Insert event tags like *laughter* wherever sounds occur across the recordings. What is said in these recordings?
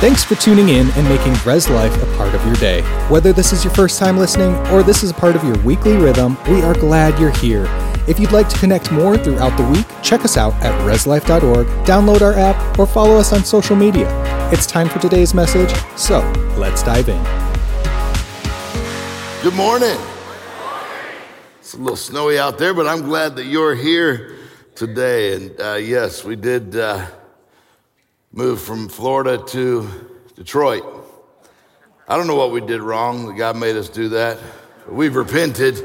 Thanks for tuning in and making Res Life a part of your day. Whether this is your first time listening or this is a part of your weekly rhythm, we are glad you're here. If you'd like to connect more throughout the week, check us out at reslife.org, download our app, or follow us on social media. It's time for today's message, so let's dive in. Good morning. It's a little snowy out there, but I'm glad that you're here today. And uh, yes, we did uh, move from Florida to Detroit. I don't know what we did wrong. God made us do that. We've repented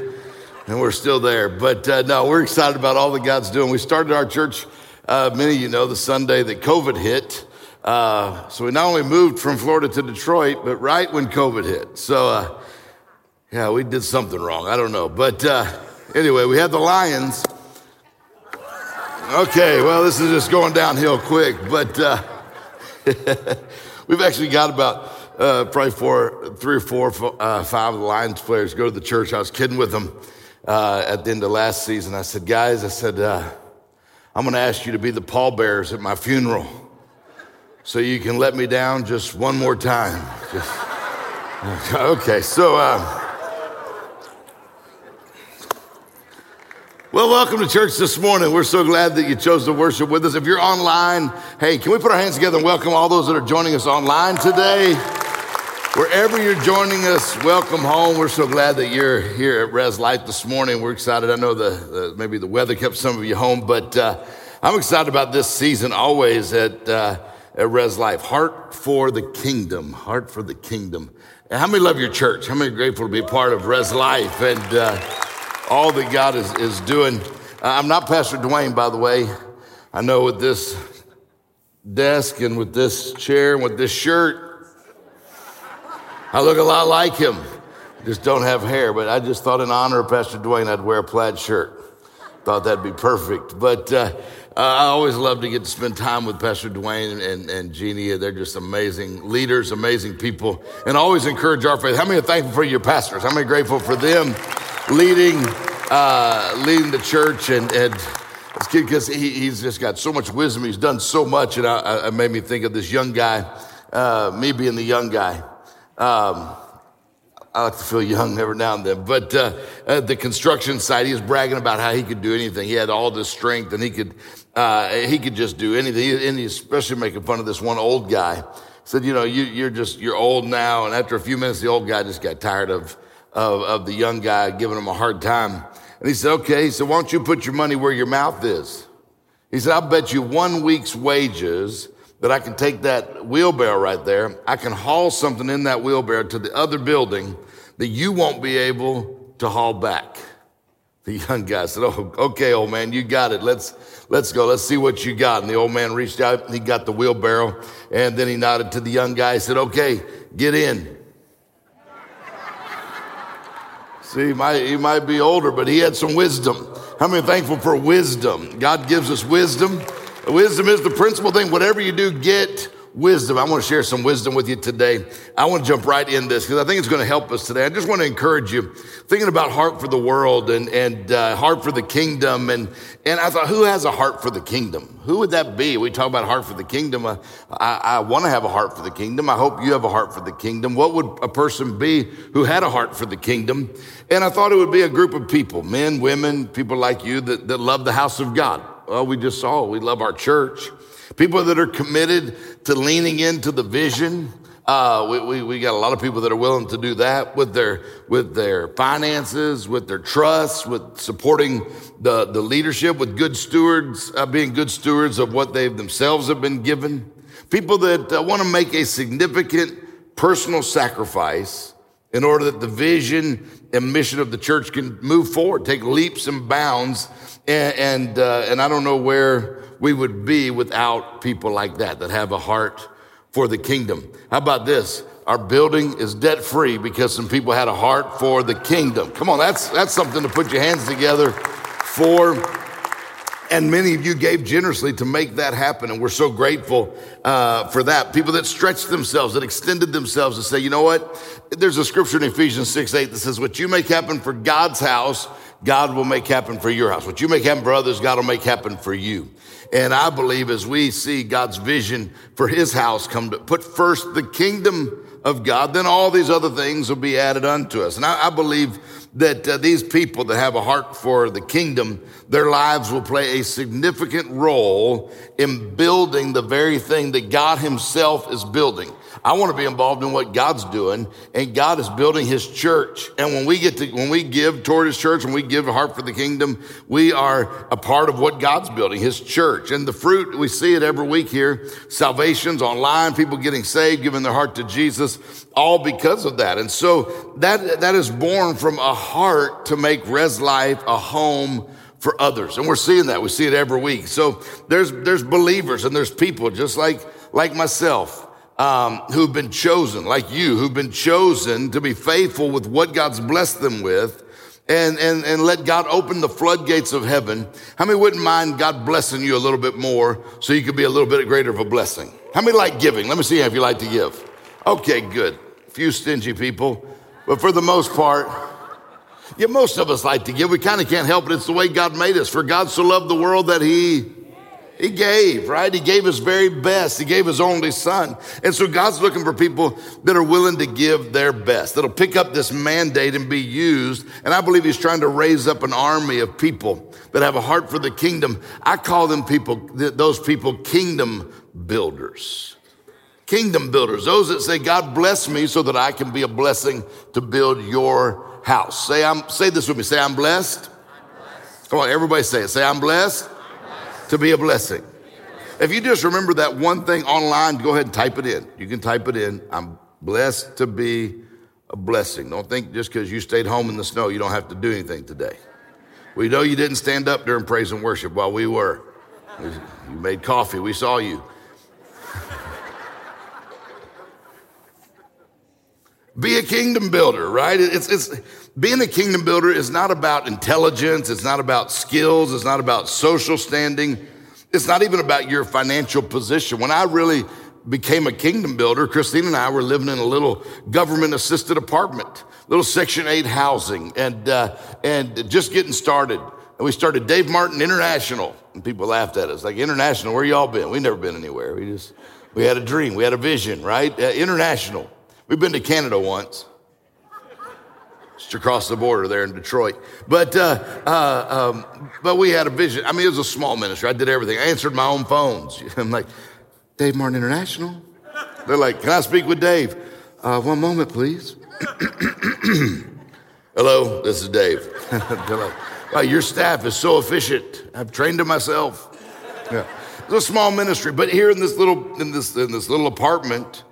and we're still there. But uh, no, we're excited about all that God's doing. We started our church, uh, many of you know, the Sunday that COVID hit. Uh, so we not only moved from Florida to Detroit, but right when COVID hit. So, uh, yeah, we did something wrong. I don't know. But uh, anyway, we had the Lions. Okay, well, this is just going downhill quick. But uh, *laughs* we've actually got about uh, probably four, three or four, uh, five of the Lions players go to the church. I was kidding with them uh, at the end of last season. I said, guys, I said, uh, I'm going to ask you to be the pallbearers at my funeral so you can let me down just one more time. *laughs* Just, *laughs* okay, so. Well, welcome to church this morning. We're so glad that you chose to worship with us. If you're online, hey, can we put our hands together and welcome all those that are joining us online today? Wherever you're joining us, welcome home. We're so glad that you're here at Res Life this morning. We're excited. I know the, maybe the weather kept some of you home, but uh, I'm excited about this season always at, uh, at Res Life. Heart for the kingdom. Heart for the kingdom. And how many love your church? How many grateful to be part of Res Life and uh, all that God is, is doing? Uh, I'm not Pastor Dwayne, by the way. I know with this desk and with this chair and with this shirt, I look a lot like him, just don't have hair. But I just thought, in honor of Pastor Dwayne, I'd wear a plaid shirt. Thought that'd be perfect. But uh, I always love to get to spend time with Pastor Dwayne and, and Jeannie. They're just amazing leaders, amazing people, and always encourage our faith. How many are thankful for your pastors? How many are grateful for them leading, uh, leading the church and, and it's good because he, he's just got so much wisdom. He's done so much, and I, I made me think of this young guy, uh, me being the young guy. Um, I like to feel young every now and then, but uh, at the construction site, he was bragging about how he could do anything. He had all this strength, and he could uh, he could just do anything. And he's especially making fun of this one old guy. Said, you know, you, you're just you're old now, and after a few minutes, the old guy just got tired of of, of the young guy giving him a hard time. And he said, okay. He said, why don't you put your money where your mouth is? He said, I'll bet you one week's wages that I can take that wheelbarrow right there. I can haul something in that wheelbarrow to the other building that you won't be able to haul back. The young guy said, Oh, okay, old man, you got it. Let's, let's go. Let's see what you got. And the old man reached out he got the wheelbarrow and then he nodded to the young guy. He said, okay, get in. See, he might, he might be older, but he had some wisdom. How many thankful for wisdom? God gives us wisdom. Wisdom is the principal thing. Whatever you do, get wisdom. I want to share some wisdom with you today. I want to jump right in this because I think it's going to help us today. I just want to encourage you thinking about heart for the world and, and uh, heart for the kingdom. And, and I thought, who has a heart for the kingdom? Who would that be? We talk about heart for the kingdom. Uh, I, I want to have a heart for the kingdom. I hope you have a heart for the kingdom. What would a person be who had a heart for the kingdom? And I thought it would be a group of people, men, women, people like you that, that love the house of God well, we just saw we love our church. People that are committed to leaning into the vision. Uh, we, we, we, got a lot of people that are willing to do that with their, with their finances, with their trust, with supporting the, the leadership, with good stewards, uh, being good stewards of what they themselves have been given. People that uh, want to make a significant personal sacrifice in order that the vision and mission of the church can move forward, take leaps and bounds and, and, uh, and I don't know where we would be without people like that, that have a heart for the kingdom. How about this? Our building is debt free because some people had a heart for the kingdom. Come on, that's, that's something to put your hands together for. And many of you gave generously to make that happen. And we're so grateful uh, for that. People that stretched themselves, that extended themselves to say, you know what? There's a scripture in Ephesians 6 8 that says, What you make happen for God's house, God will make happen for your house. What you make happen for others, God will make happen for you. And I believe as we see God's vision for his house come to put first the kingdom of God, then all these other things will be added unto us. And I, I believe that uh, these people that have a heart for the kingdom, their lives will play a significant role in building the very thing that God himself is building. I want to be involved in what God's doing and God is building his church. And when we get to, when we give toward his church, when we give a heart for the kingdom, we are a part of what God's building, his church. And the fruit, we see it every week here. Salvations online, people getting saved, giving their heart to Jesus, all because of that. And so that, that is born from a heart to make Res Life a home for others. And we're seeing that. We see it every week. So there's, there's believers and there's people just like, like myself um, who've been chosen, like you, who've been chosen to be faithful with what God's blessed them with and, and, and let God open the floodgates of heaven. How many wouldn't mind God blessing you a little bit more so you could be a little bit greater of a blessing? How many like giving? Let me see if you like to give. Okay, good. Few stingy people, but for the most part, yeah, most of us like to give. We kind of can't help it. It's the way God made us. For God so loved the world that he he gave, right? He gave his very best. He gave his only son. And so God's looking for people that are willing to give their best, that'll pick up this mandate and be used. And I believe he's trying to raise up an army of people that have a heart for the kingdom. I call them people, those people, kingdom builders. Kingdom builders, those that say, God bless me so that I can be a blessing to build your house. Say, I'm, say this with me. Say, I'm blessed. I'm blessed. Come on, everybody say it. Say, I'm blessed to be a blessing. If you just remember that one thing online, go ahead and type it in. You can type it in. I'm blessed to be a blessing. Don't think just because you stayed home in the snow, you don't have to do anything today. We know you didn't stand up during praise and worship while we were. You made coffee. We saw you. *laughs* Be a kingdom builder, right? It's, it's, being a kingdom builder is not about intelligence. It's not about skills. It's not about social standing. It's not even about your financial position. When I really became a kingdom builder, Christine and I were living in a little government assisted apartment, little section eight housing and, uh, and just getting started. And we started Dave Martin International and people laughed at us like international. Where y'all been? We never been anywhere. We just, we had a dream. We had a vision, right? Uh, international. We've been to Canada once. Across the border there in Detroit. But, uh, uh, um, but we had a vision. I mean, it was a small ministry. I did everything. I answered my own phones. *laughs* I'm like, Dave Martin International? They're like, can I speak with Dave? Uh, one moment, please. *clears throat* Hello, this is Dave. *laughs* They're like, wow, your staff is so efficient. I've trained them myself. Yeah. It's a small ministry, but here in this little, in this, in this little apartment,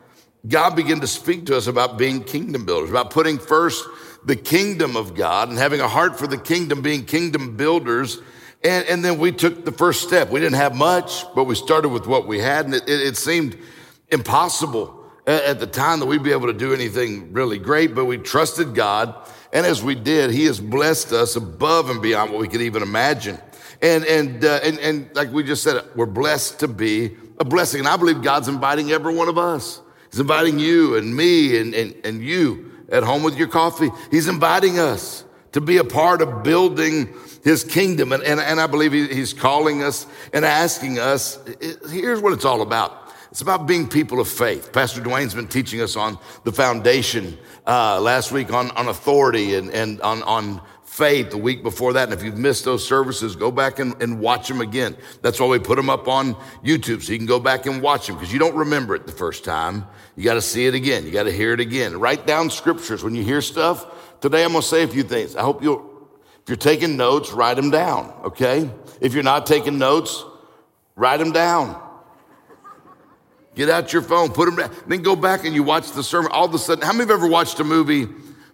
God began to speak to us about being kingdom builders, about putting first the kingdom of God and having a heart for the kingdom, being kingdom builders. And, and then we took the first step. We didn't have much, but we started with what we had. And it, it, it seemed impossible at, the time that we'd be able to do anything really great, but we trusted God. And as we did, He has blessed us above and beyond what we could even imagine. And, and, uh, and, and like we just said, we're blessed to be a blessing. And I believe God's inviting every one of us He's inviting you and me and, and, and you at home with your coffee. He's inviting us to be a part of building his kingdom. And, and, and I believe he, he's calling us and asking us. Here's what it's all about. It's about being people of faith. Pastor Dwayne's been teaching us on the foundation uh, last week on, on authority and, and on, on faith the week before that. And if you've missed those services, go back and, and watch them again. That's why we put them up on YouTube so you can go back and watch them because you don't remember it the first time. You got to see it again. You got to hear it again. Write down scriptures when you hear stuff. Today I'm going to say a few things. I hope you'll, if you're taking notes, write them down. Okay. If you're not taking notes, write them down. Get out your phone, put them down, then go back and you watch the sermon. All of a sudden, how many have ever watched a movie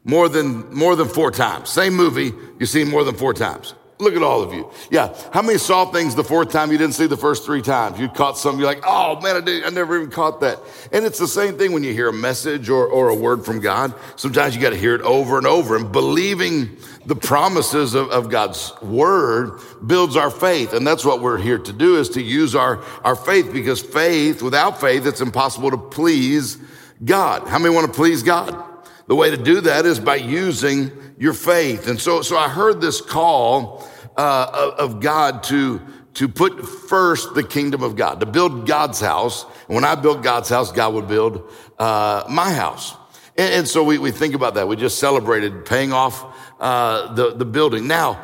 more than, more than four times. Same movie, you've seen more than four times. Look at all of you. Yeah. How many saw things the fourth time you didn't see the first three times? You caught some, you're like, oh man, I, did, I never even caught that. And it's the same thing when you hear a message or, or a word from God. Sometimes you got to hear it over and over. And believing the promises of, of God's word builds our faith. And that's what we're here to do is to use our, our faith because faith, without faith, it's impossible to please God. How many want to please God? The way to do that is by using your faith. And so, so I heard this call uh, of God to, to put first the kingdom of God, to build God's house. And when I built God's house, God would build uh, my house. And, and, so we, we think about that. We just celebrated paying off uh, the, the building. Now,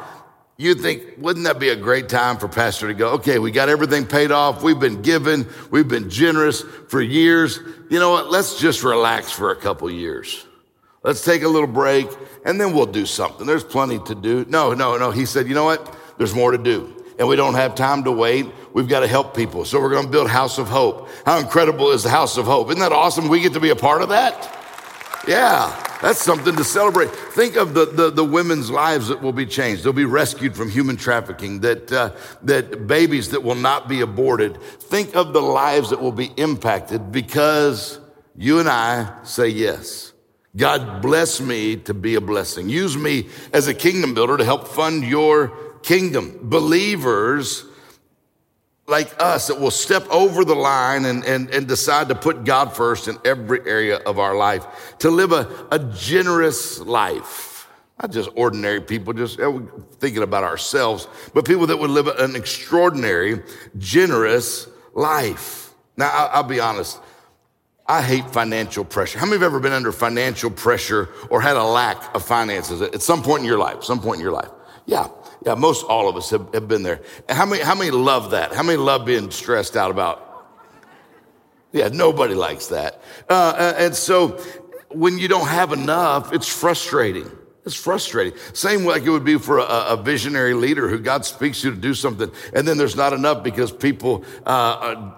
You'd think, wouldn't that be a great time for pastor to go, okay, we got everything paid off. We've been given. We've been generous for years. You know what? Let's just relax for a couple years. Let's take a little break and then we'll do something. There's plenty to do. No, no, no. He said, you know what? There's more to do. And we don't have time to wait. We've got to help people. So we're going to build House of Hope. How incredible is the House of Hope? Isn't that awesome? We get to be a part of that. Yeah, that's something to celebrate. Think of the, the, the, women's lives that will be changed. They'll be rescued from human trafficking, that, uh, that babies that will not be aborted. Think of the lives that will be impacted because you and I say yes. God bless me to be a blessing. Use me as a kingdom builder to help fund your kingdom. Believers like us that will step over the line and, and, and decide to put God first in every area of our life, to live a, a generous life. Not just ordinary people, just eh, thinking about ourselves, but people that would live an extraordinary, generous life. Now, I'll, I'll be honest. I hate financial pressure. How many have ever been under financial pressure or had a lack of finances at some point in your life? Some point in your life. Yeah. Yeah, most all of us have, have been there. And how many, how many love that? How many love being stressed out about? Yeah, nobody likes that. Uh, uh, and so when you don't have enough, it's frustrating. It's frustrating. Same like it would be for a, a, visionary leader who God speaks you to do something, and then there's not enough because people uh,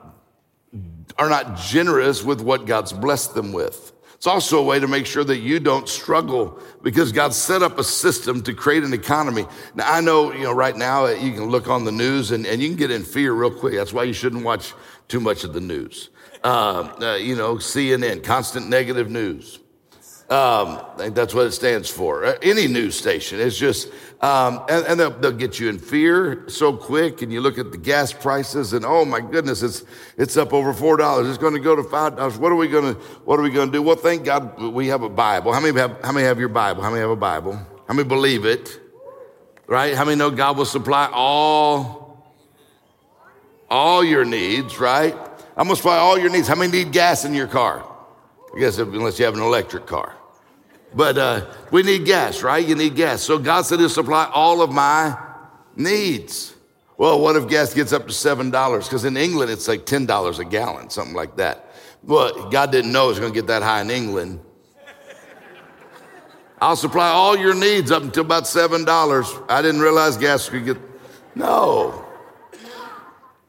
are not generous with what God's blessed them with. It's also a way to make sure that you don't struggle because God set up a system to create an economy. Now, I know, you know, right now you can look on the news and, and you can get in fear real quick. That's why you shouldn't watch too much of the news. Uh, uh, you know, CNN, constant negative news. Um, that's what it stands for. Uh, any news station. It's just, um, and, and they'll, they'll, get you in fear so quick. And you look at the gas prices, and oh my goodness, it's it's up over four dollars. It's going to go to five dollars. What are we going to What are we going to do? Well, thank God we have a Bible. How many have How many have your Bible? How many have a Bible? How many believe it? Right? How many know God will supply all all your needs? Right? I'm going to supply all your needs. How many need gas in your car? I guess unless you have an electric car. But uh, we need gas, right? You need gas. So God said He'll supply all of my needs. Well, what if gas gets up to $7? Because in England, it's like $10 a gallon, something like that. Well, God didn't know it was going to get that high in England. I'll supply all your needs up until about $7. I didn't realize gas could get, no.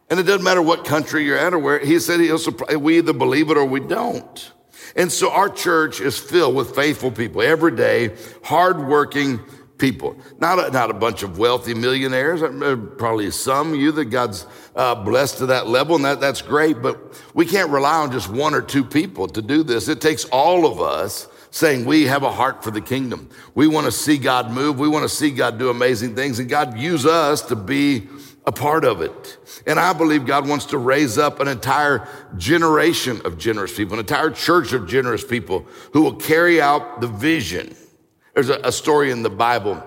And it doesn't matter what country you're at or where, he said he'll supply, we either believe it or we don't. And so our church is filled with faithful people every day, hardworking people. Not a, not a bunch of wealthy millionaires, uh, probably some you that God's uh, blessed to that level, and that, that's great, but we can't rely on just one or two people to do this. It takes all of us saying we have a heart for the kingdom. We want to see God move. We want to see God do amazing things, and God use us to be a part of it. And I believe God wants to raise up an entire generation of generous people, an entire church of generous people who will carry out the vision. There's a, a story in the Bible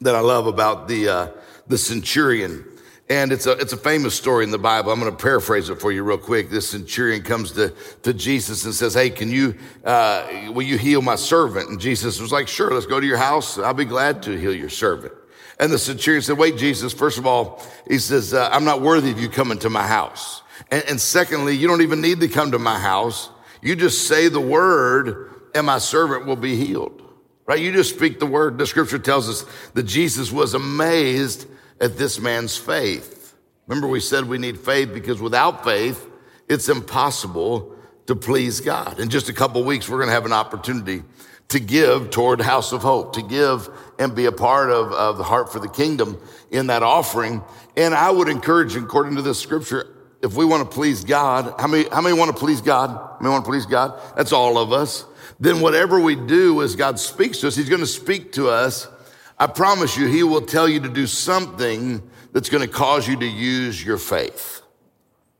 that I love about the, uh, the centurion. And it's a, it's a famous story in the Bible. I'm going to paraphrase it for you real quick. This centurion comes to, to Jesus and says, Hey, can you, uh, will you heal my servant? And Jesus was like, Sure, let's go to your house. I'll be glad to heal your servant. And the centurion said, Wait, Jesus, first of all, he says, uh, I'm not worthy of you coming to my house. And, and secondly, you don't even need to come to my house. You just say the word, and my servant will be healed. Right? You just speak the word. The scripture tells us that Jesus was amazed at this man's faith. Remember, we said we need faith because without faith, it's impossible to please God. In just a couple weeks, we're going to have an opportunity to give toward House of Hope, to give and be a part of, of the Heart for the Kingdom in that offering. And I would encourage, according to this scripture, if we want to please God, how many, how many want to please God? How many want to please God? That's all of us. Then whatever we do as God speaks to us, He's going to speak to us. I promise you, He will tell you to do something that's going to cause you to use your faith.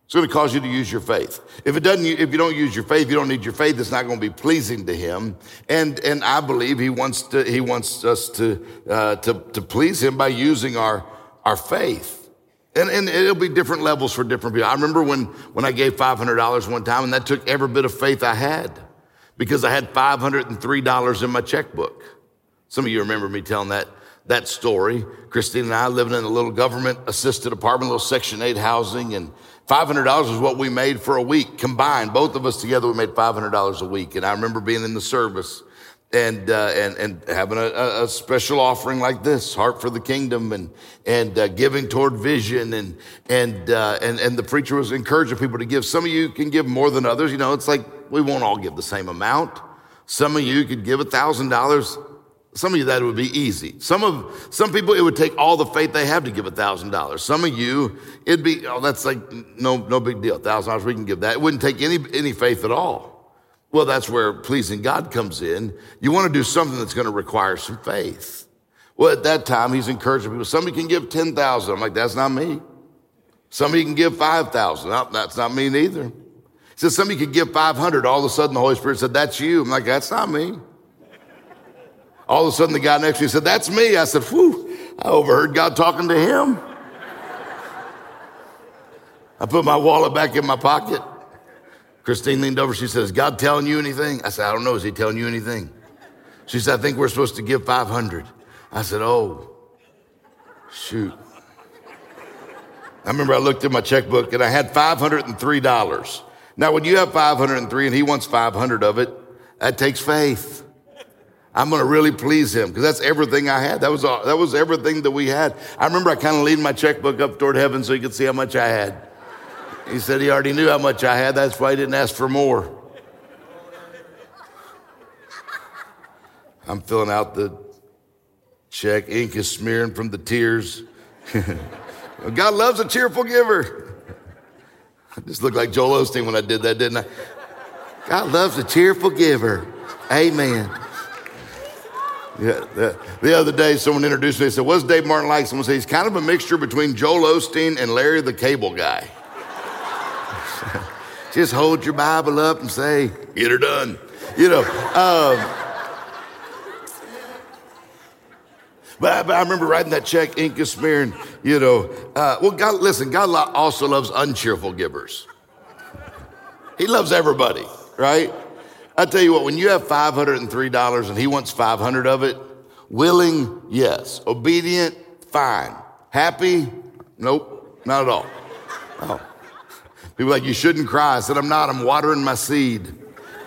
It's going to cause you to use your faith. If it doesn't, if you don't use your faith, you don't need your faith. It's not going to be pleasing to Him. And and I believe He wants to He wants us to uh, to to please Him by using our our faith. And, and it'll be different levels for different people. I remember when when I gave five hundred dollars one time, and that took every bit of faith I had because I had five hundred and three dollars in my checkbook. Some of you remember me telling that that story. Christine and I living in a little government assisted apartment, little Section 8 housing, and $500 was what we made for a week combined. Both of us together, we made $500 a week. And I remember being in the service and, uh, and, and having a, a, special offering like this, Heart for the Kingdom and, and, uh, giving toward vision. And, and, uh, and, and the preacher was encouraging people to give. Some of you can give more than others. You know, it's like we won't all give the same amount. Some of you could give a thousand dollars some of you that would be easy. Some of some people it would take all the faith they have to give a thousand dollars. Some of you it'd be oh that's like no no big deal. Thousand dollars we can give that. It wouldn't take any any faith at all. Well, that's where pleasing God comes in. You want to do something that's going to require some faith. Well, at that time he's encouraging people. Somebody can give ten thousand. I'm like that's not me. Somebody can give five thousand. No, that's not me neither. He says somebody could give five hundred. All of a sudden the Holy Spirit said that's you. I'm like that's not me. All of a sudden, the guy next to me said, That's me. I said, Whew, I overheard God talking to him. I put my wallet back in my pocket. Christine leaned over. She said, Is God telling you anything? I said, I don't know. Is he telling you anything? She said, I think we're supposed to give 500. I said, Oh, shoot. I remember I looked at my checkbook and I had $503. Now, when you have 503 and he wants 500 of it, that takes faith. I'm going to really please him because that's everything I had. That was, all, that was everything that we had. I remember I kind of leaned my checkbook up toward heaven so he could see how much I had. He said he already knew how much I had. That's why he didn't ask for more. I'm filling out the check. Ink is smearing from the tears. *laughs* God loves a cheerful giver. I just looked like Joel Osteen when I did that, didn't I? God loves a cheerful giver. Amen. Yeah, the, the, other day, someone introduced me. They said, "What's Dave Martin like?" Someone said, "He's kind of a mixture between Joel Osteen and Larry the Cable Guy." *laughs* Just hold your Bible up and say, "Get her done," you know. Um, but, I, but I, remember writing that check, ink is smearing. You know, uh, well, God, listen. God also loves uncheerful givers. He loves everybody, right? I tell you what, when you have $503 and he wants 500 of it, willing, yes. Obedient, fine. Happy, nope, not at all. Oh. People like, you shouldn't cry. I said, I'm not, I'm watering my seed.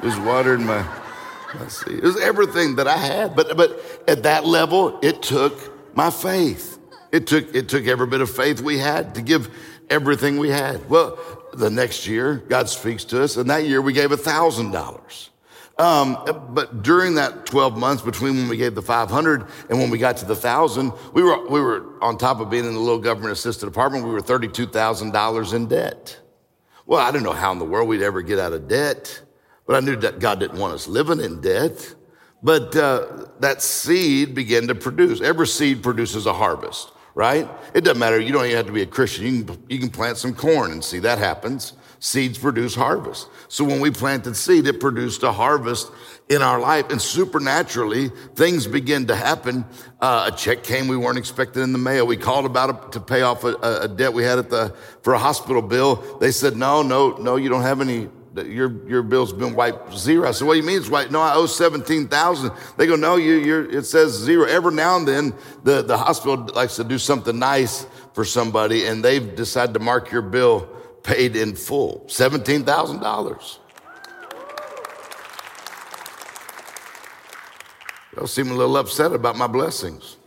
Just watering my, my seed. It was everything that I had. But, but at that level, it took my faith. It took, it took every bit of faith we had to give everything we had. Well, the next year, God speaks to us, and that year we gave a thousand dollars. Um, but during that 12 months between when we gave the 500 and when we got to the thousand, we were, we were on top of being in the little government assisted apartment, we were $32,000 in debt. Well, I didn't know how in the world we'd ever get out of debt, but I knew that God didn't want us living in debt. But uh, that seed began to produce. Every seed produces a harvest, right? It doesn't matter. You don't even have to be a Christian. You can, you can plant some corn and see that happens. Seeds produce harvest. So when we planted seed, it produced a harvest in our life. And supernaturally, things begin to happen. Uh, a check came we weren't expecting in the mail. We called about it to pay off a, a, debt we had at the, for a hospital bill. They said, no, no, no, you don't have any your your bill's been wiped zero. I said, what do you mean it's wiped? No, I owe seventeen thousand. They go, no, you you're it says zero. Every now and then the, the hospital likes to do something nice for somebody and they've decided to mark your bill paid in full $17,000. Y'all seem a little upset about my blessings.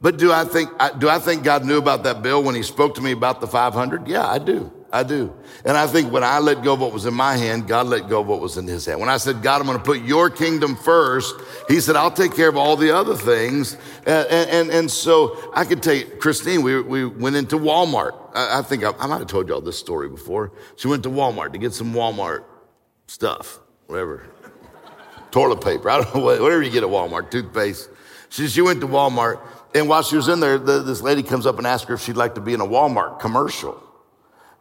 But do I think do I think God knew about that bill when He spoke to me about the 500? Yeah, I do. I do. And I think when I let go of what was in my hand, God let go of what was in his hand. When I said, God, I'm going to put your kingdom first, he said, I'll take care of all the other things. And, and, and so I could tell you, Christine, we, we went into Walmart. I, I think I, I might have told y'all this story before. She went to Walmart to get some Walmart stuff, whatever. Toilet paper. I don't know, whatever you get at Walmart, toothpaste. She, she went to Walmart and while she was in there, the, this lady comes up and asks her if she'd like to be in a Walmart commercial.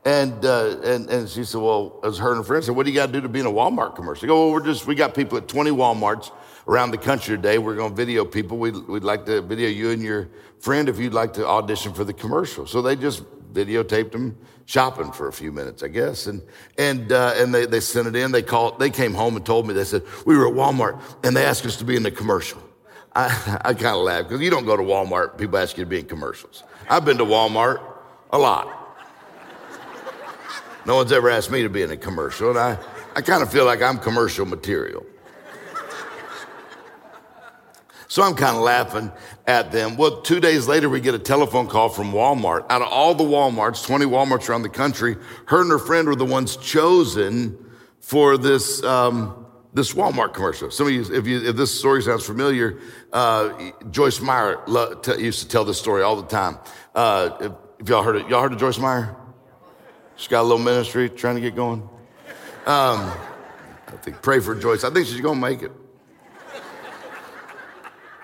And, uh, and, and she said, well, as her and her friend said, what do you got to do to be in a Walmart commercial? Go, well, we're just, we got people at 20 Walmarts around the country today. We're going to video people. We'd, we'd like to video you and your friend if you'd like to audition for the commercial. So they just videotaped them shopping for a few minutes, I guess. And, and, uh, and they, they sent it in. They called, they came home and told me, they said, we were at Walmart and they asked us to be in the commercial. I, *laughs* I kind of laughed because you don't go to Walmart, people ask you to be in commercials. I've been to Walmart a lot. No one's ever asked me to be in a commercial, and I, I kind of feel like I'm commercial material. So I'm kind of laughing at them. Well, two days later, we get a telephone call from Walmart. Out of all the Walmarts, 20 Walmarts around the country, her and her friend were the ones chosen for this, um, this Walmart commercial. Some of you, if, you, if this story sounds familiar, uh, Joyce Meyer lo- t- used to tell this story all the time. Uh, if, if, y'all heard it, y'all heard of Joyce Meyer? She's got a little ministry trying to get going. Um, I think pray for Joyce. I think she's going to make it.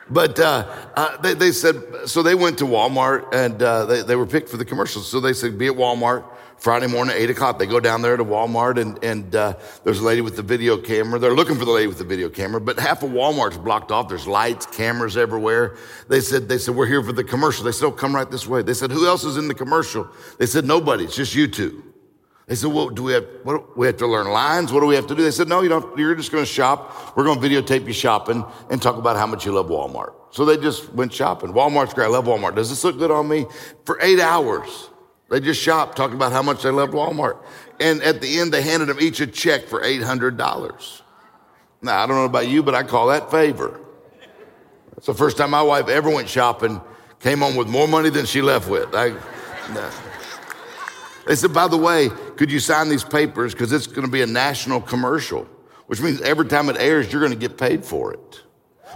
But uh, uh, they, they, said, so they went to Walmart and uh, they, they were picked for the commercials. So they said, be at Walmart Friday morning at 8 o'clock. They go down there to Walmart and, and uh, there's a lady with the video camera. They're looking for the lady with the video camera, but half of Walmart's blocked off. There's lights, cameras everywhere. They said, they said, we're here for the commercial. They said, oh, come right this way. They said, who else is in the commercial? They said, nobody. It's just you two. They said, well, do we have, what, we have to learn lines? What do we have to do? They said, no, you don't, you're just going to shop. We're going to videotape you shopping and talk about how much you love Walmart. So they just went shopping. Walmart's great. I love Walmart. Does this look good on me? For eight hours, they just shopped, talking about how much they loved Walmart. And at the end, they handed them each a check for $800. Now, I don't know about you, but I call that favor. It's the first time my wife ever went shopping, came home with more money than she left with. I, no. They said, by the way, could you sign these papers? Because it's going to be a national commercial, which means every time it airs, you're going to get paid for it.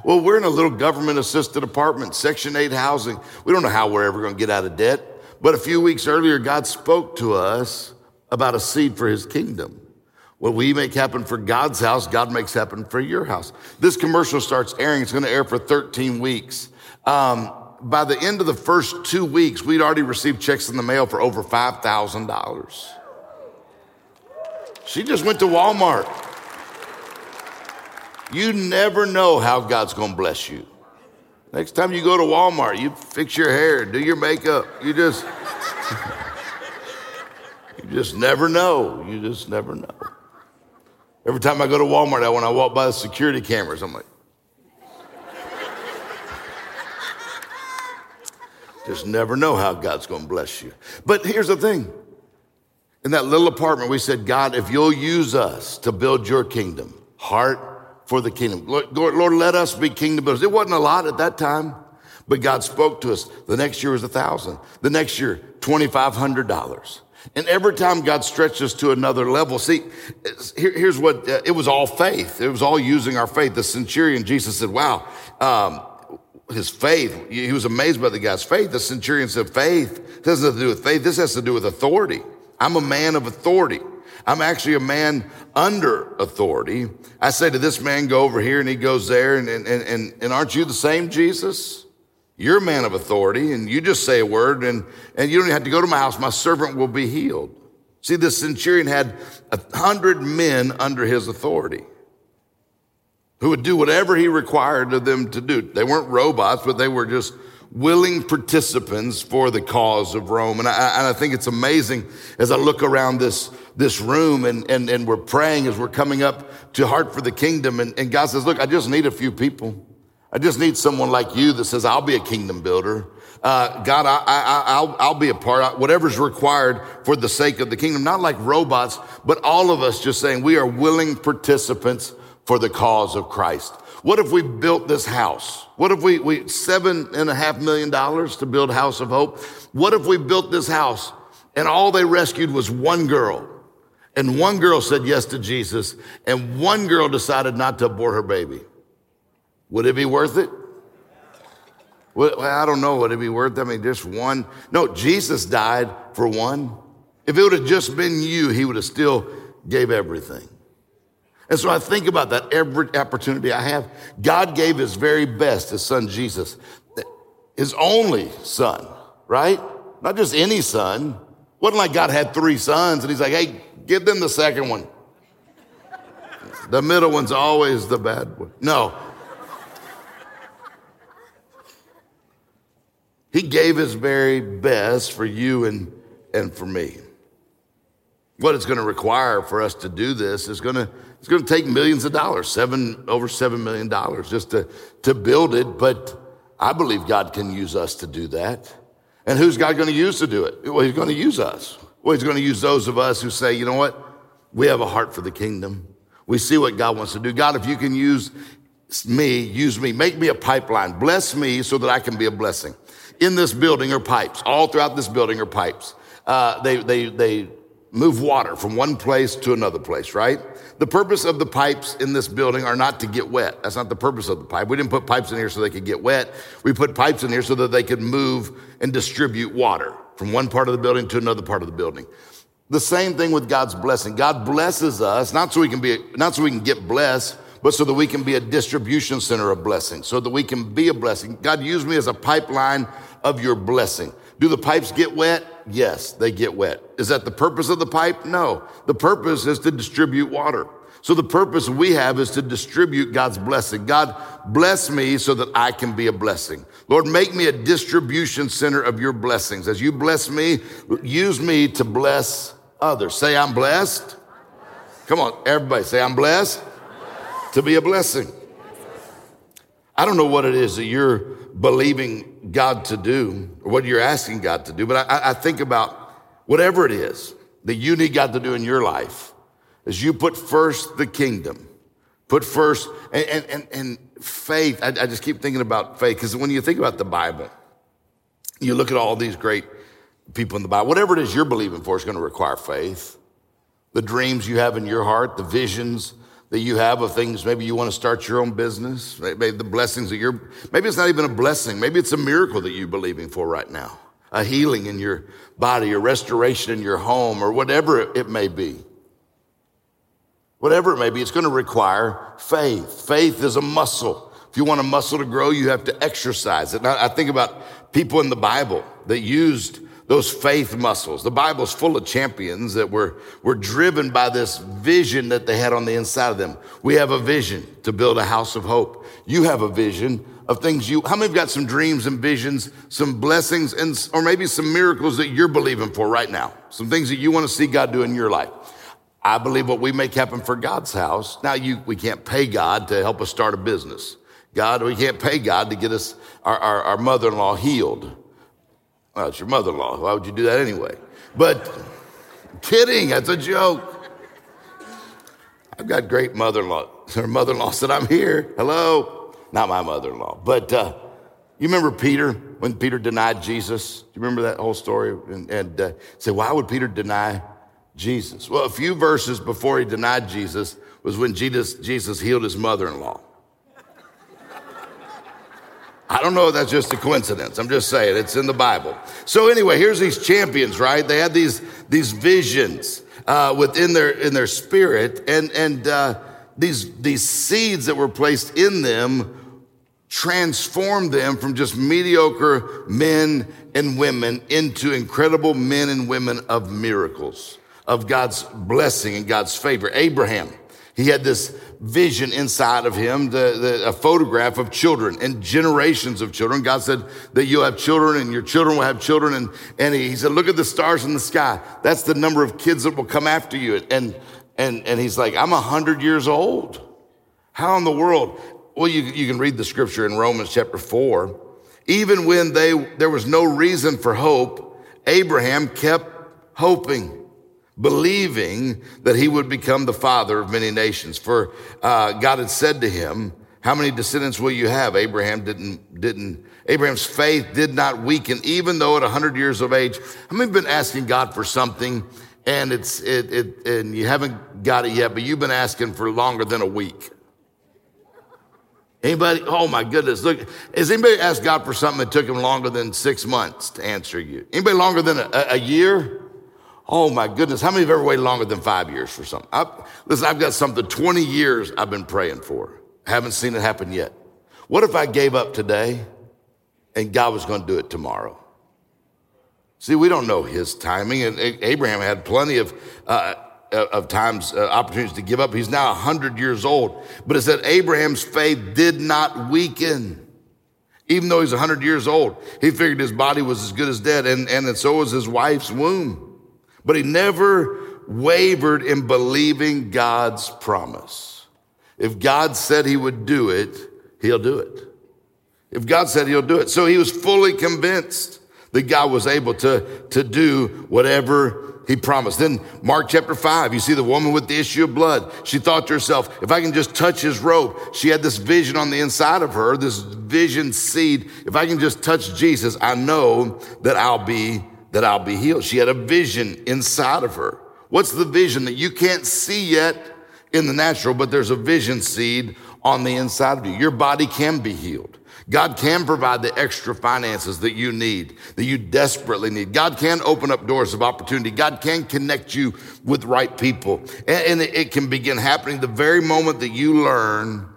Well, we're in a little government assisted apartment, Section 8 housing. We don't know how we're ever going to get out of debt. But a few weeks earlier, God spoke to us about a seed for his kingdom. What we make happen for God's house, God makes happen for your house. This commercial starts airing. It's going to air for 13 weeks. Um, by the end of the first two weeks, we'd already received checks in the mail for over $5,000. She just went to Walmart. You never know how God's to bless you. Next time you go to Walmart, you fix your hair, do your makeup. You just, you just never know. You just never know. Every time I go to Walmart, I when I walk by the security cameras, I'm like, Just never know how God's going to bless you. But here's the thing. In that little apartment, we said, God, if you'll use us to build your kingdom, heart for the kingdom. Lord, Lord, let us be kingdom builders. It wasn't a lot at that time, but God spoke to us. The next year was a thousand. The next year, $2,500. And every time God stretched us to another level, see, here, here's what, uh, it was all faith. It was all using our faith. The centurion, Jesus said, wow, um, his faith. He was amazed by the guy's faith. The centurion said, faith this has nothing to do with faith. This has to do with authority. I'm a man of authority. I'm actually a man under authority. I say to this man, go over here and he goes there. And, and, and, and aren't you the same Jesus? You're a man of authority and you just say a word and, and you don't have to go to my house. My servant will be healed. See, the centurion had a hundred men under his authority who would do whatever he required of them to do. They weren't robots, but they were just willing participants for the cause of Rome. And I, and I, think it's amazing as I look around this, this room and, and, and we're praying as we're coming up to Heart for the Kingdom. And, and God says, look, I just need a few people. I just need someone like you that says, I'll be a kingdom builder. Uh, God, I, I, I'll, I'll be a part, of whatever's required for the sake of the kingdom, not like robots, but all of us just saying we are willing participants for the cause of Christ. What if we built this house? What if we, we seven and a half million dollars to build House of Hope? What if we built this house and all they rescued was one girl? And one girl said yes to Jesus and one girl decided not to abort her baby. Would it be worth it? Well, I don't know. Would it be worth it? I mean, just one. No, Jesus died for one. If it would have just been you, he would have still gave everything. And so I think about that every opportunity I have. God gave his very best, his son Jesus. his only son, right? Not just any son. It Wasn't like God had three sons and he's like, hey, give them the second one. The middle one's always the bad one. No. He gave his very best for you and, and for me. What it's going to require for us to do this is going to it's going to take millions of dollars, seven over seven million dollars just to, to build it. But I believe God can use us to do that. And who's God going to use to do it? Well, He's going to use us. Well, He's going to use those of us who say, you know what? We have a heart for the kingdom. We see what God wants to do. God, if you can use me, use me, make me a pipeline, bless me so that I can be a blessing. In this building are pipes. All throughout this building are pipes. Uh, they, they, they move water from one place to another place, right? The purpose of the pipes in this building are not to get wet. That's not the purpose of the pipe. We didn't put pipes in here so they could get wet. We put pipes in here so that they could move and distribute water from one part of the building to another part of the building. The same thing with God's blessing. God blesses us not so we can be, not so we can get blessed, but so that we can be a distribution center of blessing, so that we can be a blessing. God used me as a pipeline of your blessing. Do the pipes get wet? Yes, they get wet. Is that the purpose of the pipe? No. The purpose is to distribute water. So the purpose we have is to distribute God's blessing. God, bless me so that I can be a blessing. Lord, make me a distribution center of your blessings. As you bless me, use me to bless others. Say, I'm blessed. Come on, everybody say, I'm blessed, I'm blessed. to be a blessing. I don't know what it is that you're believing God to do or what you're asking God to do, but I, I think about whatever it is that you need God to do in your life as you put first the kingdom, put first, and, and, and, and faith. I, I just keep thinking about faith because when you think about the Bible, you look at all these great people in the Bible, whatever it is you're believing for is going to require faith. The dreams you have in your heart, the visions, that you have of things. Maybe you want to start your own business. Maybe the blessings that you're, maybe it's not even a blessing. Maybe it's a miracle that you're believing for right now. A healing in your body, a restoration in your home, or whatever it may be. Whatever it may be, it's going to require faith. Faith is a muscle. If you want a muscle to grow, you have to exercise it. Now, I think about people in the Bible that used those faith muscles. The Bible's full of champions that were, were driven by this vision that they had on the inside of them. We have a vision to build a house of hope. You have a vision of things you, how many have got some dreams and visions, some blessings, and, or maybe some miracles that you're believing for right now? Some things that you want to see God do in your life. I believe what we make happen for God's house. Now you, we can't pay God to help us start a business. God, we can't pay God to get us, our, our, our mother-in-law healed. Well, it's your mother in law. Why would you do that anyway? But kidding, that's a joke. I've got great mother in law. *laughs* Her mother in law said, I'm here. Hello. Not my mother in law. But uh, you remember Peter when Peter denied Jesus? Do you remember that whole story? And, and uh, say, why would Peter deny Jesus? Well, a few verses before he denied Jesus was when Jesus, Jesus healed his mother in law. I don't know if that's just a coincidence. I'm just saying it's in the Bible. So anyway, here's these champions, right? They had these these visions uh, within their in their spirit, and and uh, these these seeds that were placed in them transformed them from just mediocre men and women into incredible men and women of miracles, of God's blessing and God's favor. Abraham, he had this vision inside of him, the, the, a photograph of children and generations of children. God said that you'll have children and your children will have children. And, and he, he said, look at the stars in the sky. That's the number of kids that will come after you. And, and, and he's like, I'm a hundred years old. How in the world? Well, you, you can read the scripture in Romans chapter four. Even when they, there was no reason for hope, Abraham kept hoping believing that he would become the father of many nations. For uh, God had said to him, "How many descendants will you have?" Abraham didn't didn't. Abraham's faith did not weaken, even though at hundred years of age. Many have been asking God for something, and it's it, it and you haven't got it yet, but you've been asking for longer than a week? Anybody? Oh my goodness! Look, has anybody asked God for something that took him longer than six months to answer you? Anybody longer than a, a year? Oh my goodness. How many have ever waited longer than five years for something? I, listen, I've got something 20 years I've been praying for. Haven't seen it happen yet. What if I gave up today? and God was going to do it tomorrow. See, we don't know his timing, and Abraham had plenty of uh, of times uh, opportunities to give up. He's now 100 years old, but it said Abraham's faith did not weaken. Even though he's 100 years old, he figured his body was as good as dead, and, and so was his wife's womb. But he never wavered in believing God's promise. If God said he would do it, he'll do it. If God said he'll do it. So he was fully convinced that God was able to, to do whatever he promised. Then Mark chapter five, you see the woman with the issue of blood. She thought to herself, if I can just touch his robe, she had this vision on the inside of her, this vision seed. If I can just touch Jesus, I know that I'll be, that I'll be healed. She had a vision inside of her. What's the vision that you can't see yet in the natural, but there's a vision seed on the inside of you? Your body can be healed. God can provide the extra finances that you need, that you desperately need. God can open up doors of opportunity. God can connect you with right people. And, it can begin happening the very moment that you learn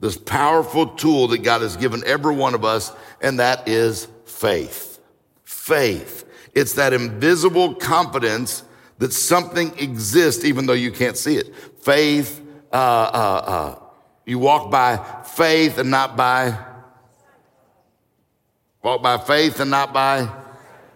this powerful tool that God has given every one of us, and that is faith. Faith. It's that invisible confidence that something exists even though you can't see it. Faith, uh, uh, uh, you walk by faith and not by Walk by faith and not by,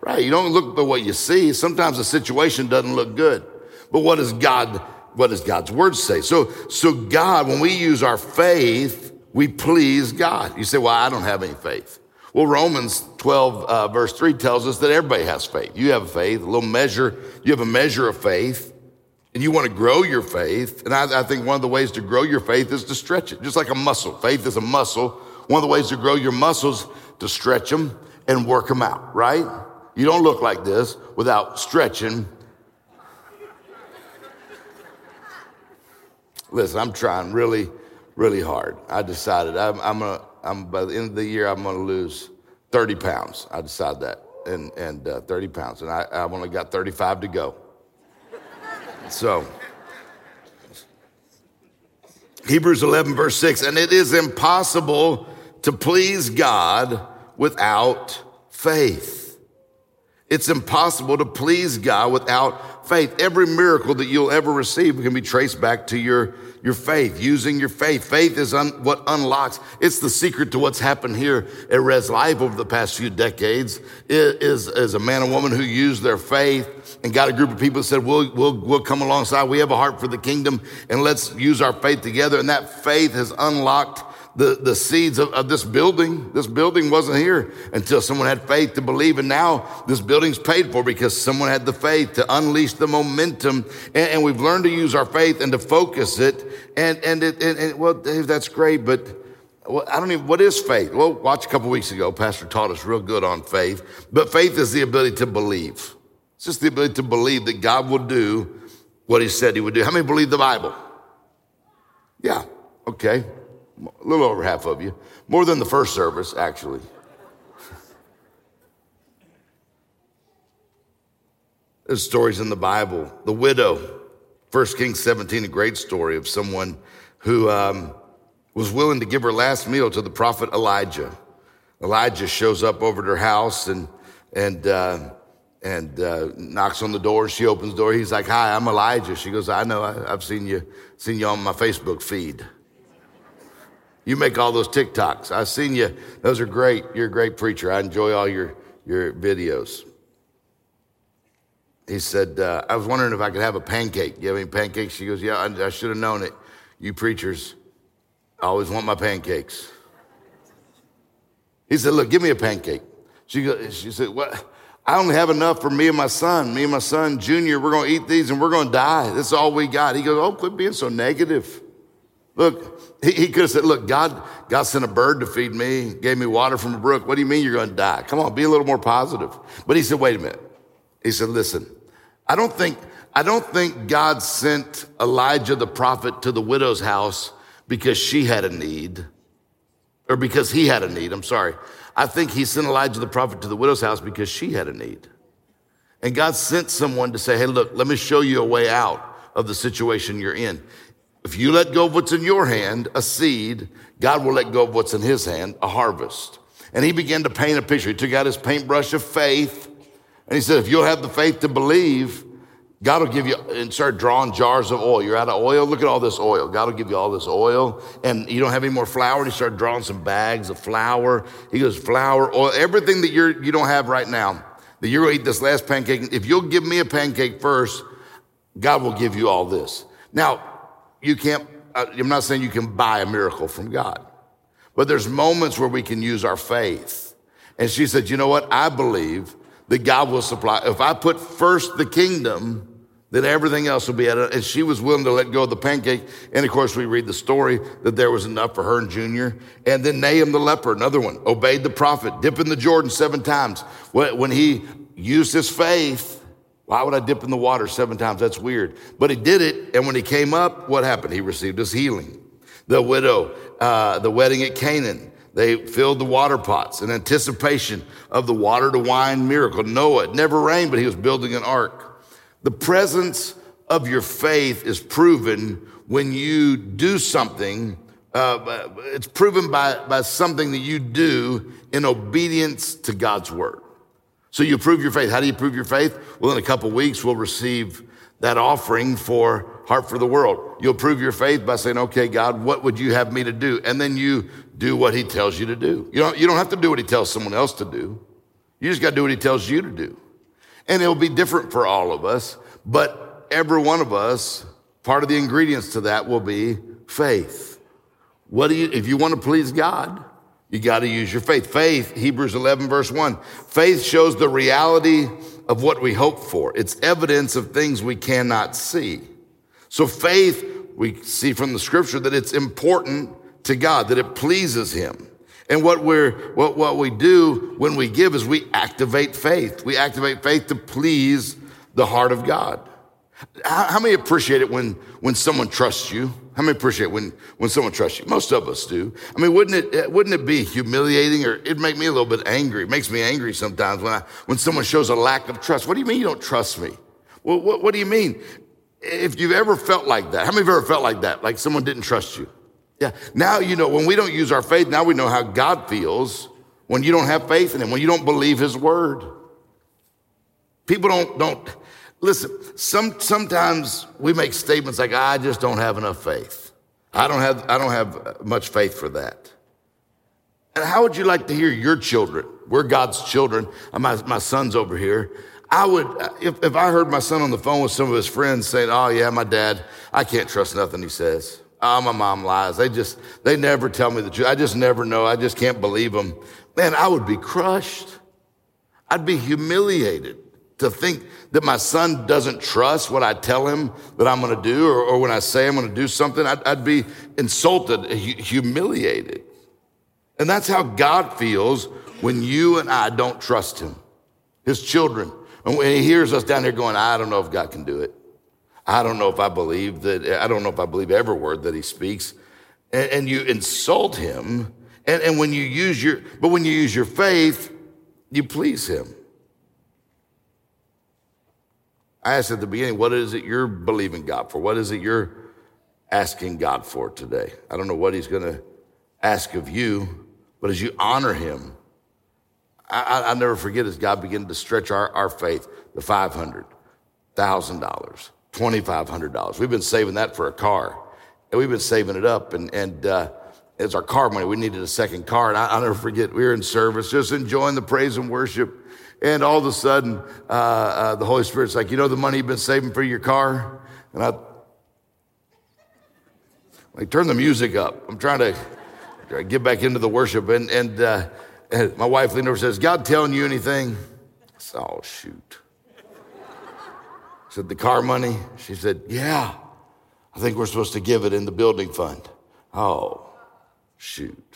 right? You don't look by what you see. Sometimes the situation doesn't look good. But what does God, what does God's word say? So, so God, when we use our faith, we please God. You say, well, I don't have any faith. Well, Romans 12, uh, verse 3 tells us that everybody has faith. You have faith, a little measure, you have a measure of faith, and you want to grow your faith. And I, I think one of the ways to grow your faith is to stretch it, just like a muscle. Faith is a muscle. One of the ways to grow your muscles to stretch them and work them out, right? You don't look like this without stretching. Listen, I'm trying really, really hard. I decided I'm, I'm gonna, I'm by the end of the year, I'm gonna lose 30 pounds. I decided that, and and uh, 30 pounds, and I, I've only got 35 to go. So. Hebrews 11, verse 6, and it is impossible to please God without faith. It's impossible to please God without faith. Every miracle that you'll ever receive can be traced back to your, your faith, using your faith. Faith is un, what unlocks. It's the secret to what's happened here at Res Life over the past few decades is, is a man and woman who used their faith and got a group of people that said, we'll, we'll, we'll come alongside. We have a heart for the kingdom and let's use our faith together. And that faith has unlocked the, the seeds of, of, this building. This building wasn't here until someone had faith to believe. And now this building's paid for because someone had the faith to unleash the momentum. And, and we've learned to use our faith and to focus it. And, and, it, and, and well, Dave, that's great, but well, I don't even, what is faith? Well, watch a couple weeks ago, Pastor taught us real good on faith. But faith is the ability to believe. It's just the ability to believe that God will do what he said he would do. How many believe the Bible? Yeah. Okay a little over half of you, more than the first service, actually. There's stories in the Bible. The widow, 1 Kings 17, a great story of someone who um, was willing to give her last meal to the prophet Elijah. Elijah shows up over at her house and and uh, and uh, knocks on the door. She opens the door. He's like, "Hi, I'm Elijah." She goes, "I know. I, have seen you seen you on my Facebook feed." You make all those TikToks. I've seen you. Those are great. You're a great preacher. I enjoy all your, your videos. He said, uh, I was wondering if I could have a pancake. You have any pancakes? She goes, Yeah, I, I should have known it. You preachers I always want my pancakes. He said, Look, give me a pancake. She, goes, she said, What? I only have enough for me and my son. Me and my son, Junior, we're going to eat these and we're going to die. That's all we got. He goes, Oh, quit being so negative. Look, he, he could have said, Look, God, God sent a bird to feed me, gave me water from a brook. What do you mean you're going to die? Come on, be a little more positive. But he said, Wait a minute. He said, Listen, I don't think, I don't think God sent Elijah the prophet to the widow's house because she had a need or because he had a need. I'm sorry. I think he sent Elijah the prophet to the widow's house because she had a need. And God sent someone to say, Hey, look, let me show you a way out of the situation you're in. If you let go of what's in your hand, a seed, God will let go of what's in his hand, a harvest. And he began to paint a picture. He took out his paintbrush of faith and he said, if you'll have the faith to believe, God will give you, and start drawing jars of oil. You're out of oil. Look at all this oil. God will give you all this oil. And you don't have any more flour. And he started drawing some bags of flour. He goes, flour, oil, everything that you're, you don't have right now, that you're going to eat this last pancake. If you'll give me a pancake first, God will give you all this. Now, you can't, uh, I'm not saying you can buy a miracle from God, but there's moments where we can use our faith. And she said, you know what? I believe that God will supply. If I put first the kingdom, then everything else will be added. And she was willing to let go of the pancake. And of course, we read the story that there was enough for her and Junior. And then Naaman the leper, another one, obeyed the prophet, dip in the Jordan seven times. When he used his faith, why would I dip in the water seven times? That's weird. But he did it. And when he came up, what happened? He received his healing. The widow, uh, the wedding at Cana, they filled the water pots in anticipation of the water to wine miracle. Noah, it never rained, but he was building an ark. The presence of your faith is proven when you do something. Uh, it's proven by, by something that you do in obedience to God's word. So you prove your faith. How do you prove your faith? Well, in a couple weeks, we'll receive that offering for Heart for the World. You'll prove your faith by saying, okay, God, what would you have me to do? And then you do what he tells you to do. You don't, you don't have to do what he tells someone else to do. You just got to do what he tells you to do. And it'll be different for all of us, but every one of us, part of the ingredients to that will be faith. What do you, if you want to please God, you got to use your faith. Faith, Hebrews 11 verse 1. Faith shows the reality of what we hope for. It's evidence of things we cannot see. So faith, we see from the scripture that it's important to God, that it pleases him. And what we're, what, what we do when we give is we activate faith. We activate faith to please the heart of God. How, how many appreciate it when, when someone trusts you? How many appreciate when, when someone trusts you? Most of us do. I mean, wouldn't it, uh, wouldn't it be humiliating or it'd make me a little bit angry? It makes me angry sometimes when I, when someone shows a lack of trust. What do you mean you don't trust me? Well, what, what do you mean? If you've ever felt like that, how many of you ever felt like that? Like someone didn't trust you? Yeah. Now, you know, when we don't use our faith, now we know how God feels when you don't have faith in him, when you don't believe his word. People don't, don't, listen, some, sometimes we make statements like, I just don't have enough faith. I don't have, I don't have much faith for that. And how would you like to hear your children? We're God's children. My, my son's over here. I would, if, if I heard my son on the phone with some of his friends saying, Oh, yeah, my dad, I can't trust nothing he says. Oh, my mom lies. They just, they never tell me the truth. I just never know. I just can't believe them. Man, I would be crushed. I'd be humiliated to think that my son doesn't trust what I tell him that I'm going to do, or, or, when I say I'm going to do something, I'd, I'd be insulted, humiliated. And that's how God feels when you and I don't trust him, his children. And when he hears us down here going, I don't know if God can do it. I don't know if I believe that, I don't know if I believe every word that he speaks. And, and you insult him. And, and when you use your, but when you use your faith, you please him. I asked at the beginning, what is it you're believing God for? What is it you're asking God for today? I don't know what he's going to ask of you, but as you honor him, I, I, never forget as God began to stretch our, our faith, the $500, $1,000, $2,500. We've been saving that for a car. And we've been saving it up. And, and uh, it's our car money. We needed a second car. And I, will never forget, we were in service, just enjoying the praise and worship. And all of a sudden, uh, uh, the Holy Spirit's like, you know the money you've been saving for your car? And I, like, turn the music up. I'm trying to, try get back into the worship. And, and, uh, and *laughs* my wife leaned over says, God telling you anything? I said, oh, shoot said, The car money? She said, Yeah. I think we're supposed to give it in the building fund. Oh, shoot.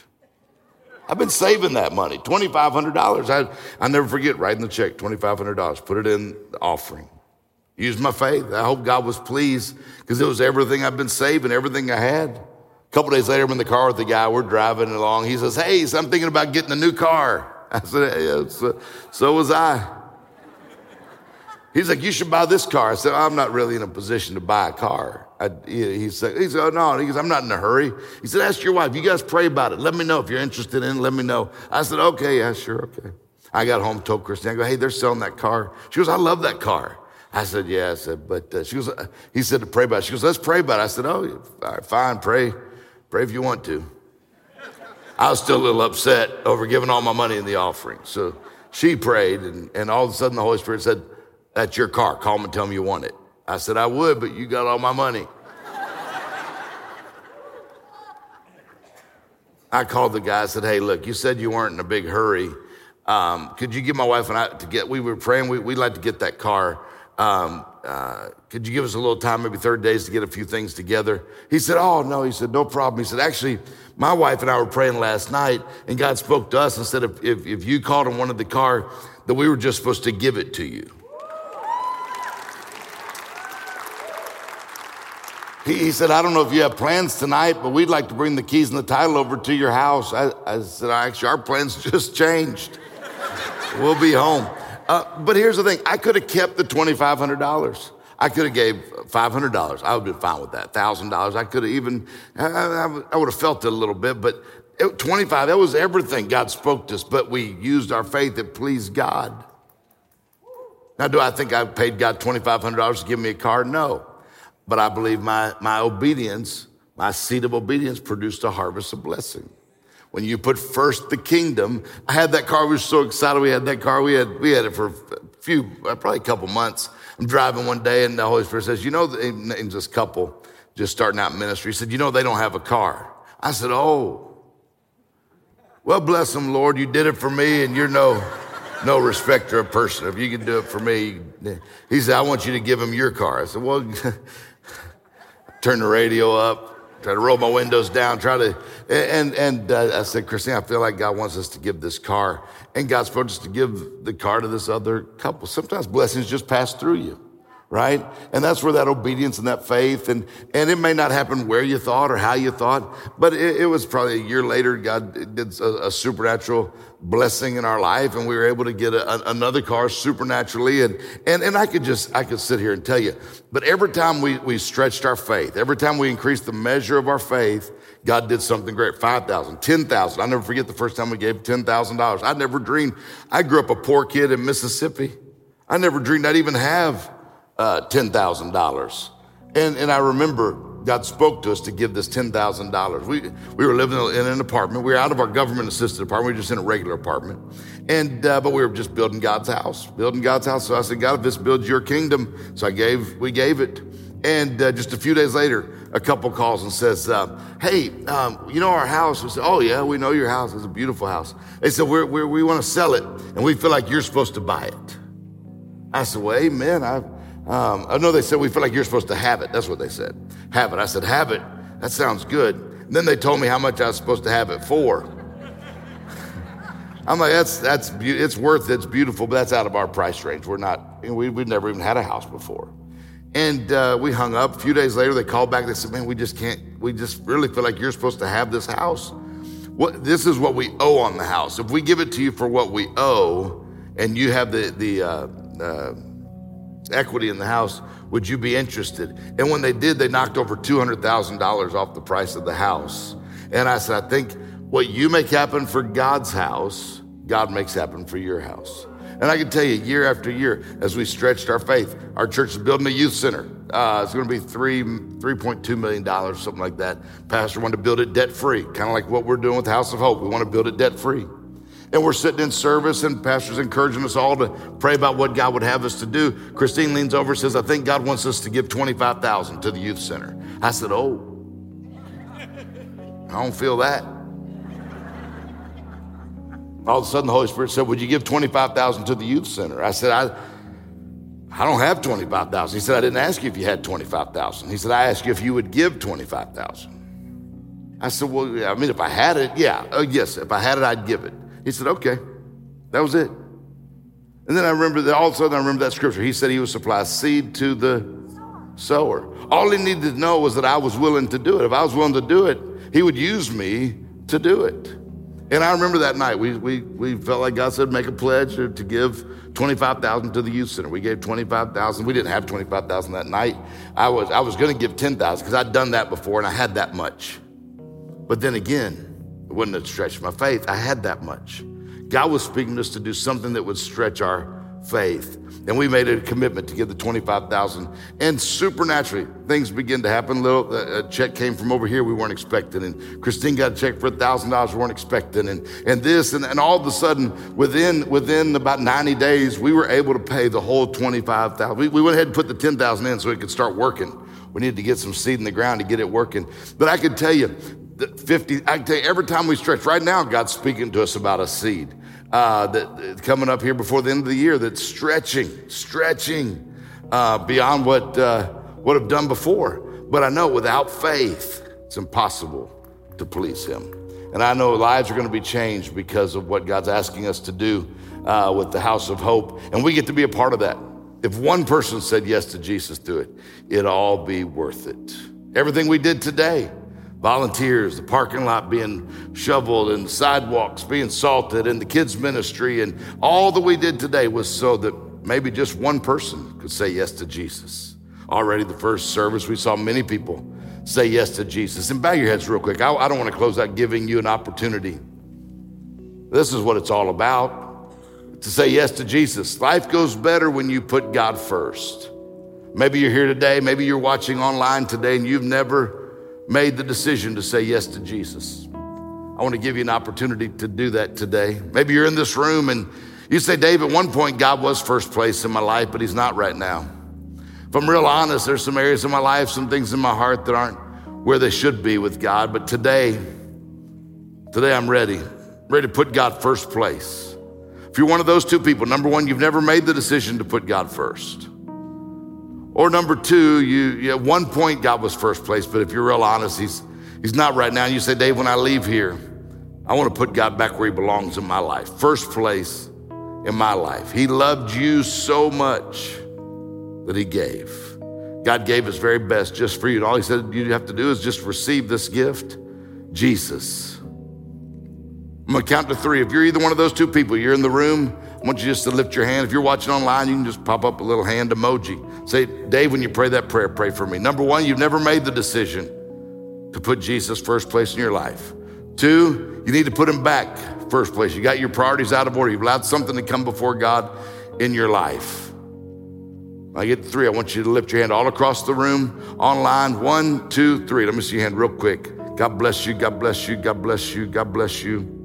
I've been saving that money, $2,500. I, I never forget writing the check, $2,500, put it in the offering. Use my faith. I hope God was pleased because it was everything I've been saving, everything I had. A couple days later, I'm in the car with the guy. We're driving along. He says, Hey, so I'm thinking about getting a new car. *laughs* I said, yeah, so, so was I. He's like, you should buy this car. I said, I'm not really in a position to buy a car. I, he, said, he said, oh, no. He goes, I'm not in a hurry. He said, ask your wife. You guys pray about it. Let me know if you're interested in it. Let me know. I said, okay, yeah, sure, okay. I got home, told Christine, I go, hey, they're selling that car. She goes, I love that car. I said, yeah. I said, but uh, she goes, uh, he said to pray about it. She goes, let's pray about it. I said, oh, fine, pray. Pray if you want to. I was still a little upset over giving all my money in the offering. So she prayed, and, and all of a sudden the Holy Spirit said, That's your car. Call them and tell them you want it. I said, I would, but you got all my money. I called the guy. I said, Hey, look, you said you weren't in a big hurry. Um, could you give my wife and I to get, we were praying, we, would like to get that car. Um, uh, could you give us a little time, maybe 30 days to get a few things together? He said, Oh, no. He said, No problem. He said, Actually, my wife and I were praying last night, and God spoke to us and said, If, if, if you called and wanted the car, that we were just supposed to give it to you. He, he, said, I don't know if you have plans tonight, but we'd like to bring the keys and the title over to your house. I, I said, Actually, our plans *laughs* just changed. we'll be home. Uh, but here's the thing I could have kept the $2,500. I could have gave $500. I would have been fine with that. $1,000. I could have even, I, I, I, would have felt it a little bit, but it, 25, that was everything God spoke to us, but we used our faith that pleased God. Now, do I think I paid God $2,500 to give me a car? No. But I believe my, my obedience, my seed of obedience produced a harvest of blessing when you put first the kingdom. I had that car. We were so excited. We had that car. We had, we had it for a few, uh, probably a couple months. I'm driving one day and the Holy Spirit says, you know, in this couple just starting out ministry, he said, you know, they don't have a car. I said, oh, well, bless them, Lord. You did it for me and you're no, no respecter of person. If you can do it for me, he said, I want you to give him your car. I said, well, *laughs* turn the radio up, try to roll my windows down, try to, and, and uh, I said, Christine, I feel like God wants us to give this car. And God's supposed to give the car to this other couple. Sometimes blessings just pass through you, right? And that's where that obedience and that faith, and, and it may not happen where you thought or how you thought, but it, it was probably a year later, God did a, a supernatural blessing in our life and we were able to get a, another car supernaturally. And, and and I could just I could sit here and tell you but every time we we stretched our faith every time we increased the measure of our faith God did something great. 5,000 10,000 I'll never forget the first time we gave $10,000 I never dreamed I grew up a poor kid in Mississippi. I never dreamed I'd even have uh, $10,000 and and I remember God spoke to us to give this $10,000. We, we were living in an apartment. We were out of our government assisted apartment. We were just in a regular apartment. And, uh, but we were just building God's house, building God's house. So I said, God, if this builds your kingdom. So I gave, we gave it. And uh, just a few days later, a couple calls and says, uh, Hey, um, you know our house? We said, Oh, yeah, we know your house. It's a beautiful house. They said, we're, we're, We want to sell it, and we feel like you're supposed to buy it. I said, Well, amen. I, um, I know they said we feel like you're supposed to have it. That's what they said. Have it. I said, have it. That sounds good. And then they told me how much I was supposed to have it for. I'm like, that's that's it's worth it. It's beautiful, but that's out of our price range. We're not. We we've never even had a house before. And uh, we hung up. A few days later, they called back. They said, "Man, we just can't. We just really feel like you're supposed to have this house. What this is what we owe on the house. If we give it to you for what we owe, and you have the the uh, uh, equity in the house. Would you be interested? And when they did, they knocked over $200,000 off the price of the house. And I said, I think what you make happen for God's house, God makes happen for your house. And I can tell you, year after year, as we stretched our faith, our church is building a youth center. Uh, it's going to be three, $3.2 million, something like that. Pastor wanted to build it debt free, kind of like what we're doing with House of Hope. We want to build it debt free and we're sitting in service and pastor's encouraging us all to pray about what God would have us to do. Christine leans over and says, I think God wants us to give 25,000 to the youth center. I said, Oh, I don't feel that. All of a sudden the Holy Spirit said, Would you give 25,000 to the youth center? I said, I I don't have 25,000. He said, I didn't ask you if you had 25,000. He said, I asked you if you would give 25,000. I said, well, I mean, if I had it, yeah, uh, yes, if I had it, I'd give it. He said, okay. That was it. And then I remember that all of a sudden I remember that scripture. He said he would supply seed to the sower. All he needed to know was that I was willing to do it. If I was willing to do it, he would use me to do it. And I remember that night, we, we, we felt like God said, make a pledge to, to give 25,000 to the youth center. We gave 25,000. We didn't have 25,000 that night. I was, I was going to give 10,000 because I'd done that before and I had that much. But then again, wouldn't have stretched my faith. I had that much. God was speaking to us to do something that would stretch our faith. And we made a commitment to give the 25,000. And supernaturally, things began to happen. Little uh, a check came from over here we weren't expecting. And Christine got a check for $1,000 we weren't expecting. And, and this, and, and all of a sudden, within, within about 90 days, we were able to pay the whole 25,000. We, we went ahead and put the 10,000 in so it could start working. We needed to get some seed in the ground to get it working. But I can tell you, 50, I tell you, every time we stretch, right now, God's speaking to us about a seed uh, that coming up here before the end of the year that's stretching, stretching uh, beyond what uh, have done before. But I know without faith, it's impossible to please Him. And I know lives are going to be changed because of what God's asking us to do uh, with the House of Hope, and we get to be a part of that. If one person said yes to Jesus through it, it'd all be worth it. Everything we did today volunteers, the parking lot being shoveled and sidewalks being salted and the kids ministry and all that we did today was so that maybe just one person could say yes to Jesus. Already the first service, we saw many people say yes to Jesus. And bow your heads real quick. I, I don't want to close out giving you an opportunity. This is what it's all about to say yes to Jesus. Life goes better when you put God first. Maybe you're here today, maybe you're watching online today and you've never made the decision to say yes to Jesus. I want to give you an opportunity to do that today. Maybe you're in this room and you say, Dave, at one point God was first place in my life, but He's not right now. If I'm real honest, there's some areas in my life, some things in my heart that aren't where they should be with God. But today, today I'm ready, ready to put God first place. If you're one of those two people, number one, you've never made the decision to put God first. Or number two, you, you, at one point God was first place, but if you're real honest, he's he's not right now. And you say, Dave, when I leave here, I want to put God back where he belongs in my life. First place in my life. He loved you so much that he gave. God gave his very best just for you. And all he said you have to do is just receive this gift, Jesus. I'm gonna count to three. If you're either one of those two people, you're in the room, I want you just to lift your hand. If you're watching online, you can just pop up a little hand emoji. Say, Dave, when you pray that prayer, pray for me. Number one, you've never made the decision to put Jesus first place in your life. Two, you need to put him back first place. You got your priorities out of order. You've allowed something to come before God in your life. I get three. I want you to lift your hand all across the room, online. One, two, three. Let me see your hand real quick. God bless you. God bless you. God bless you. God bless you.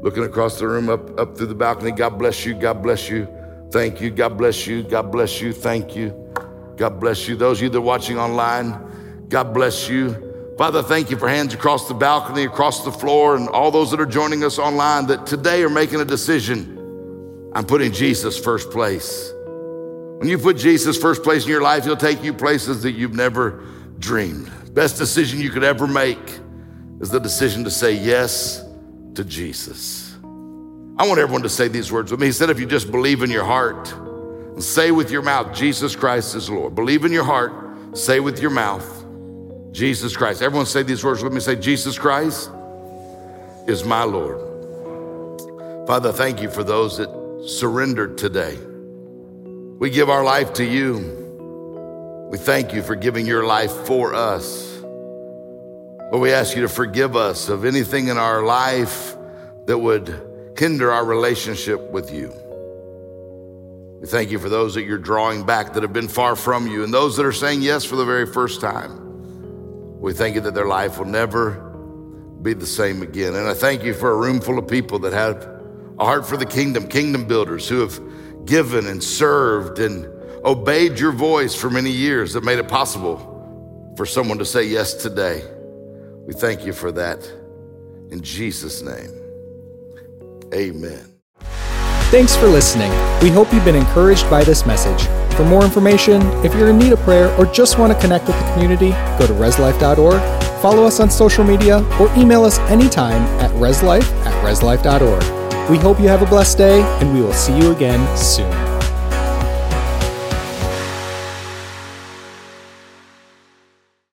Looking across the room up, up through the balcony. God bless you. God bless you. Thank you. God bless you. God bless you. Thank you. God bless you. Those of you that are watching online, God bless you. Father, thank you for hands across the balcony, across the floor, and all those that are joining us online that today are making a decision. I'm putting Jesus first place. When you put Jesus first place in your life, he'll take you places that you've never dreamed. Best decision you could ever make is the decision to say yes to Jesus. I want everyone to say these words with me. He said, if you just believe in your heart and say with your mouth, Jesus Christ is Lord. Believe in your heart, say with your mouth, Jesus Christ. Everyone say these words with me. Say, Jesus Christ is my Lord. Father, thank you for those that surrendered today. We give our life to you. We thank you for giving your life for us. Lord, we ask you to forgive us of anything in our life that would hinder our relationship with you. We thank you for those that you're drawing back that have been far from you and those that are saying yes for the very first time. We thank you that their life will never be the same again. And I thank you for a room full of people that have a heart for the kingdom, kingdom builders who have given and served and obeyed your voice for many years that made it possible for someone to say yes today. We thank you for that. In Jesus' name, amen. Thanks for listening. We hope you've been encouraged by this message. For more information, if you're in need of prayer or just want to connect with the community, go to reslife.org, follow us on social media, or email us anytime at reslife at reslife.org. We hope you have a blessed day, and we will see you again soon.